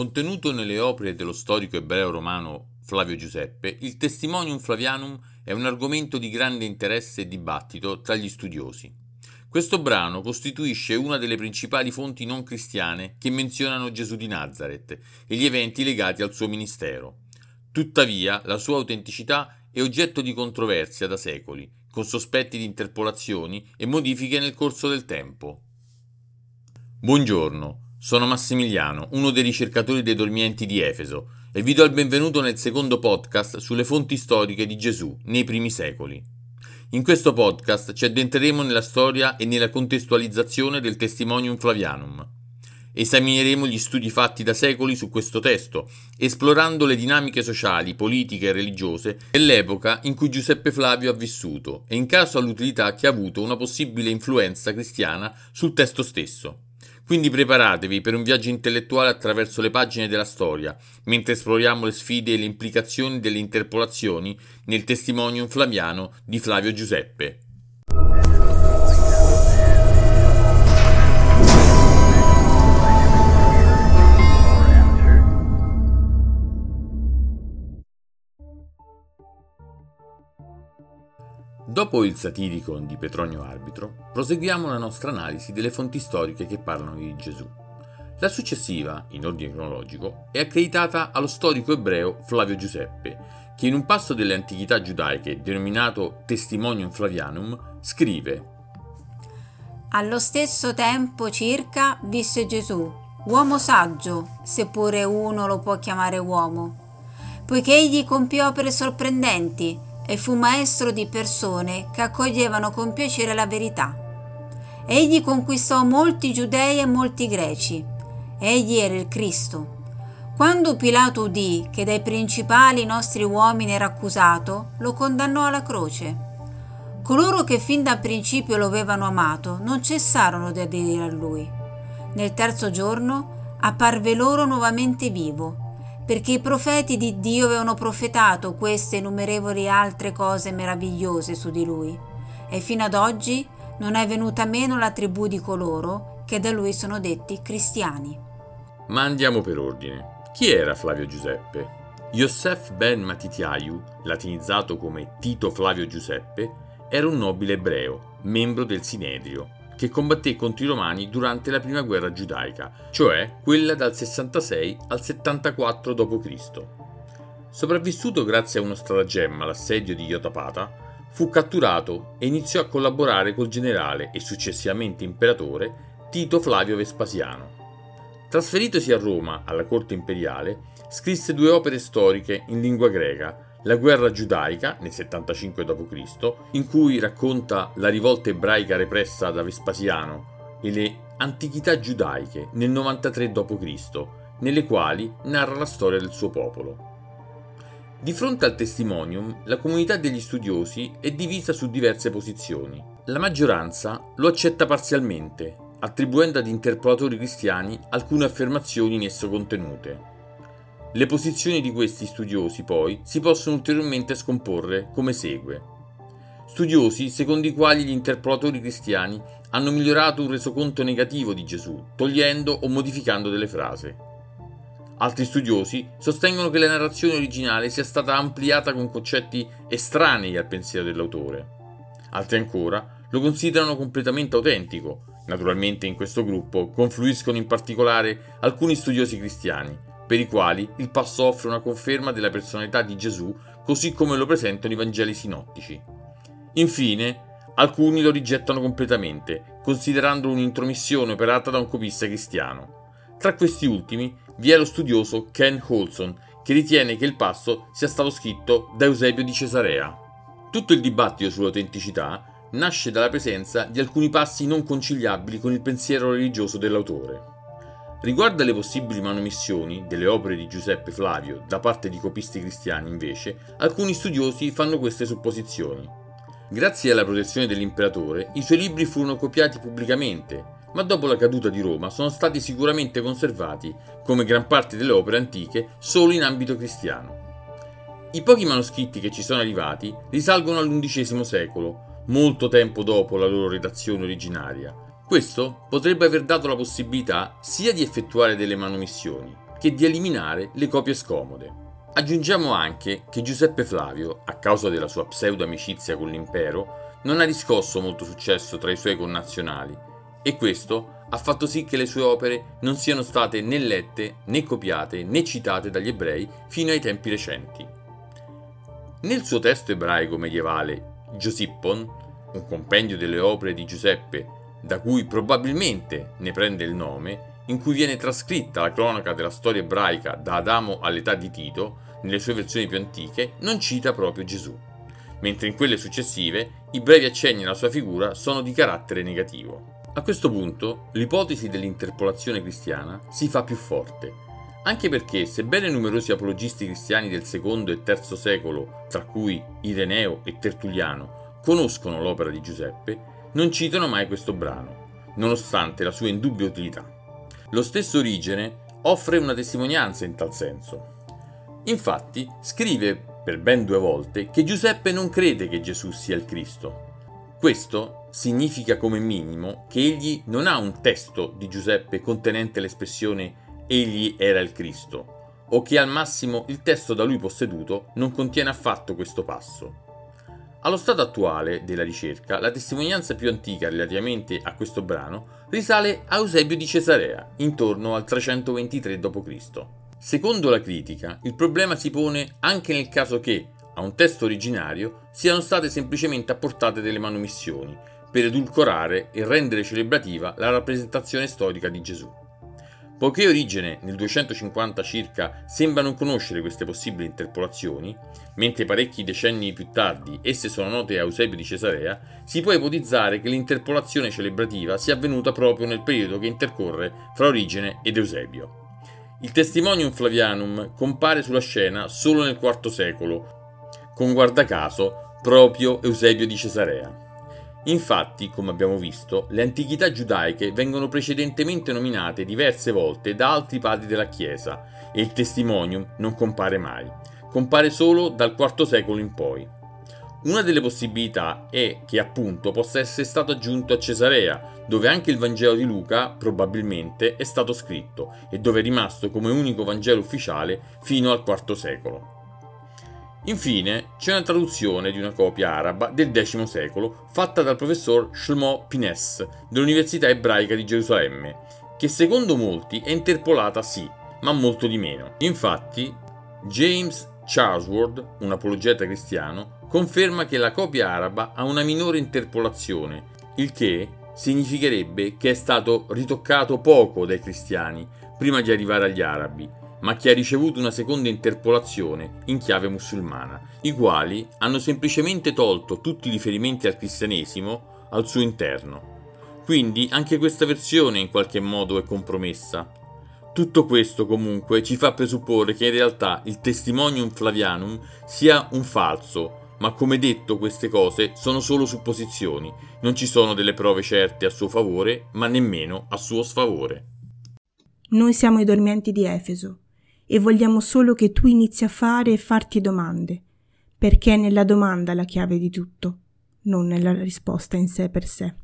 Contenuto nelle opere dello storico ebreo romano Flavio Giuseppe, il Testimonium Flavianum è un argomento di grande interesse e dibattito tra gli studiosi. Questo brano costituisce una delle principali fonti non cristiane che menzionano Gesù di Nazareth e gli eventi legati al suo ministero. Tuttavia, la sua autenticità è oggetto di controversia da secoli, con sospetti di interpolazioni e modifiche nel corso del tempo. Buongiorno, sono Massimiliano, uno dei ricercatori dei dormienti di Efeso, e vi do il benvenuto nel secondo podcast sulle fonti storiche di Gesù nei primi secoli. In questo podcast ci addentreremo nella storia e nella contestualizzazione del Testimonium Flavianum. Esamineremo gli studi fatti da secoli su questo testo, esplorando le dinamiche sociali, politiche e religiose dell'epoca in cui Giuseppe Flavio ha vissuto e in caso all'utilità che ha avuto una possibile influenza cristiana sul testo stesso. Quindi preparatevi per un viaggio intellettuale attraverso le pagine della storia, mentre esploriamo le sfide e le implicazioni delle interpolazioni nel testimonium flaviano di Flavio Giuseppe. Dopo il Satiricon di Petronio Arbitro, proseguiamo la nostra analisi delle fonti storiche che parlano di Gesù. La successiva, in ordine cronologico, è accreditata allo storico ebreo Flavio Giuseppe, che in un passo delle antichità giudaiche denominato Testimonium Flavianum scrive Allo stesso tempo circa visse Gesù, uomo saggio, seppure uno lo può chiamare uomo, poiché egli compì opere sorprendenti, e fu maestro di persone che accoglievano con piacere la verità. Egli conquistò molti giudei e molti greci. Egli era il Cristo. Quando Pilato udì che dai principali nostri uomini era accusato, lo condannò alla croce. Coloro che fin da principio lo avevano amato non cessarono di aderire a lui. Nel terzo giorno apparve loro nuovamente vivo perché i profeti di Dio avevano profetato queste innumerevoli altre cose meravigliose su di lui, e fino ad oggi non è venuta meno la tribù di coloro che da lui sono detti cristiani. Ma andiamo per ordine. Chi era Flavio Giuseppe? Yosef ben Matitiayu, latinizzato come Tito Flavio Giuseppe, era un nobile ebreo, membro del Sinedrio, che combatté contro i Romani durante la prima guerra giudaica, cioè quella dal 66 al 74 d.C. Sopravvissuto grazie a uno stratagemma all'assedio di Iotapata, fu catturato e iniziò a collaborare col generale e successivamente imperatore Tito Flavio Vespasiano. Trasferitosi a Roma alla corte imperiale, scrisse due opere storiche in lingua greca la guerra giudaica nel 75 d.C., in cui racconta la rivolta ebraica repressa da Vespasiano, e le antichità giudaiche nel 93 d.C., nelle quali narra la storia del suo popolo. Di fronte al testimonium, la comunità degli studiosi è divisa su diverse posizioni. La maggioranza lo accetta parzialmente, attribuendo ad interpolatori cristiani alcune affermazioni in esso contenute. Le posizioni di questi studiosi poi si possono ulteriormente scomporre come segue. Studiosi secondo i quali gli interpolatori cristiani hanno migliorato un resoconto negativo di Gesù, togliendo o modificando delle frasi. Altri studiosi sostengono che la narrazione originale sia stata ampliata con concetti estranei al pensiero dell'autore. Altri ancora lo considerano completamente autentico. Naturalmente in questo gruppo confluiscono in particolare alcuni studiosi cristiani, per i quali il passo offre una conferma della personalità di Gesù così come lo presentano i Vangeli sinottici. Infine, alcuni lo rigettano completamente, considerandolo un'intromissione operata da un copista cristiano. Tra questi ultimi vi è lo studioso Ken Holson, che ritiene che il passo sia stato scritto da Eusebio di Cesarea. Tutto il dibattito sull'autenticità nasce dalla presenza di alcuni passi non conciliabili con il pensiero religioso dell'autore. Riguardo alle possibili manomissioni delle opere di Giuseppe Flavio da parte di copisti cristiani, invece, alcuni studiosi fanno queste supposizioni. Grazie alla protezione dell'imperatore, i suoi libri furono copiati pubblicamente, ma dopo la caduta di Roma sono stati sicuramente conservati, come gran parte delle opere antiche, solo in ambito cristiano. I pochi manoscritti che ci sono arrivati risalgono all'undicesimo secolo, molto tempo dopo la loro redazione originaria, questo potrebbe aver dato la possibilità sia di effettuare delle manomissioni, che di eliminare le copie scomode. Aggiungiamo anche che Giuseppe Flavio, a causa della sua pseudo amicizia con l'impero, non ha riscosso molto successo tra i suoi connazionali e questo ha fatto sì che le sue opere non siano state né lette, né copiate, né citate dagli ebrei fino ai tempi recenti. Nel suo testo ebraico medievale Giusippon, un compendio delle opere di Giuseppe, da cui probabilmente ne prende il nome, in cui viene trascritta la cronaca della storia ebraica da Adamo all'età di Tito, nelle sue versioni più antiche, non cita proprio Gesù, mentre in quelle successive i brevi accenni alla sua figura sono di carattere negativo. A questo punto l'ipotesi dell'interpolazione cristiana si fa più forte, anche perché sebbene numerosi apologisti cristiani del secondo e terzo secolo, tra cui Ireneo e Tertulliano, conoscono l'opera di Giuseppe, non citano mai questo brano, nonostante la sua indubbia utilità. Lo stesso Origene offre una testimonianza in tal senso. Infatti scrive per ben due volte che Giuseppe non crede che Gesù sia il Cristo. Questo significa come minimo che egli non ha un testo di Giuseppe contenente l'espressione egli era il Cristo, o che al massimo il testo da lui posseduto non contiene affatto questo passo. Allo stato attuale della ricerca, la testimonianza più antica relativamente a questo brano risale a Eusebio di Cesarea, intorno al 323 d.C. Secondo la critica, il problema si pone anche nel caso che, a un testo originario, siano state semplicemente apportate delle manomissioni, per edulcorare e rendere celebrativa la rappresentazione storica di Gesù. Poiché Origene nel 250 circa sembra non conoscere queste possibili interpolazioni, mentre parecchi decenni più tardi esse sono note a Eusebio di Cesarea, si può ipotizzare che l'interpolazione celebrativa sia avvenuta proprio nel periodo che intercorre fra Origene ed Eusebio. Il Testimonium Flavianum compare sulla scena solo nel IV secolo, con guarda caso proprio Eusebio di Cesarea. Infatti, come abbiamo visto, le antichità giudaiche vengono precedentemente nominate diverse volte da altri padri della Chiesa e il testimonium non compare mai, compare solo dal IV secolo in poi. Una delle possibilità è che appunto possa essere stato aggiunto a Cesarea, dove anche il Vangelo di Luca probabilmente è stato scritto e dove è rimasto come unico Vangelo ufficiale fino al IV secolo. Infine c'è una traduzione di una copia araba del X secolo fatta dal professor Shlomo Pines dell'Università ebraica di Gerusalemme, che secondo molti è interpolata sì, ma molto di meno. Infatti, James Charlesworth, un apologeta cristiano, conferma che la copia araba ha una minore interpolazione, il che significherebbe che è stato ritoccato poco dai cristiani prima di arrivare agli arabi ma che ha ricevuto una seconda interpolazione in chiave musulmana, i quali hanno semplicemente tolto tutti i riferimenti al cristianesimo al suo interno. Quindi anche questa versione in qualche modo è compromessa. Tutto questo comunque ci fa presupporre che in realtà il Testimonium Flavianum sia un falso, ma come detto queste cose sono solo supposizioni, non ci sono delle prove certe a suo favore, ma nemmeno a suo sfavore. Noi siamo i dormienti di Efeso e vogliamo solo che tu inizi a fare e farti domande, perché è nella domanda la chiave di tutto, non nella risposta in sé per sé.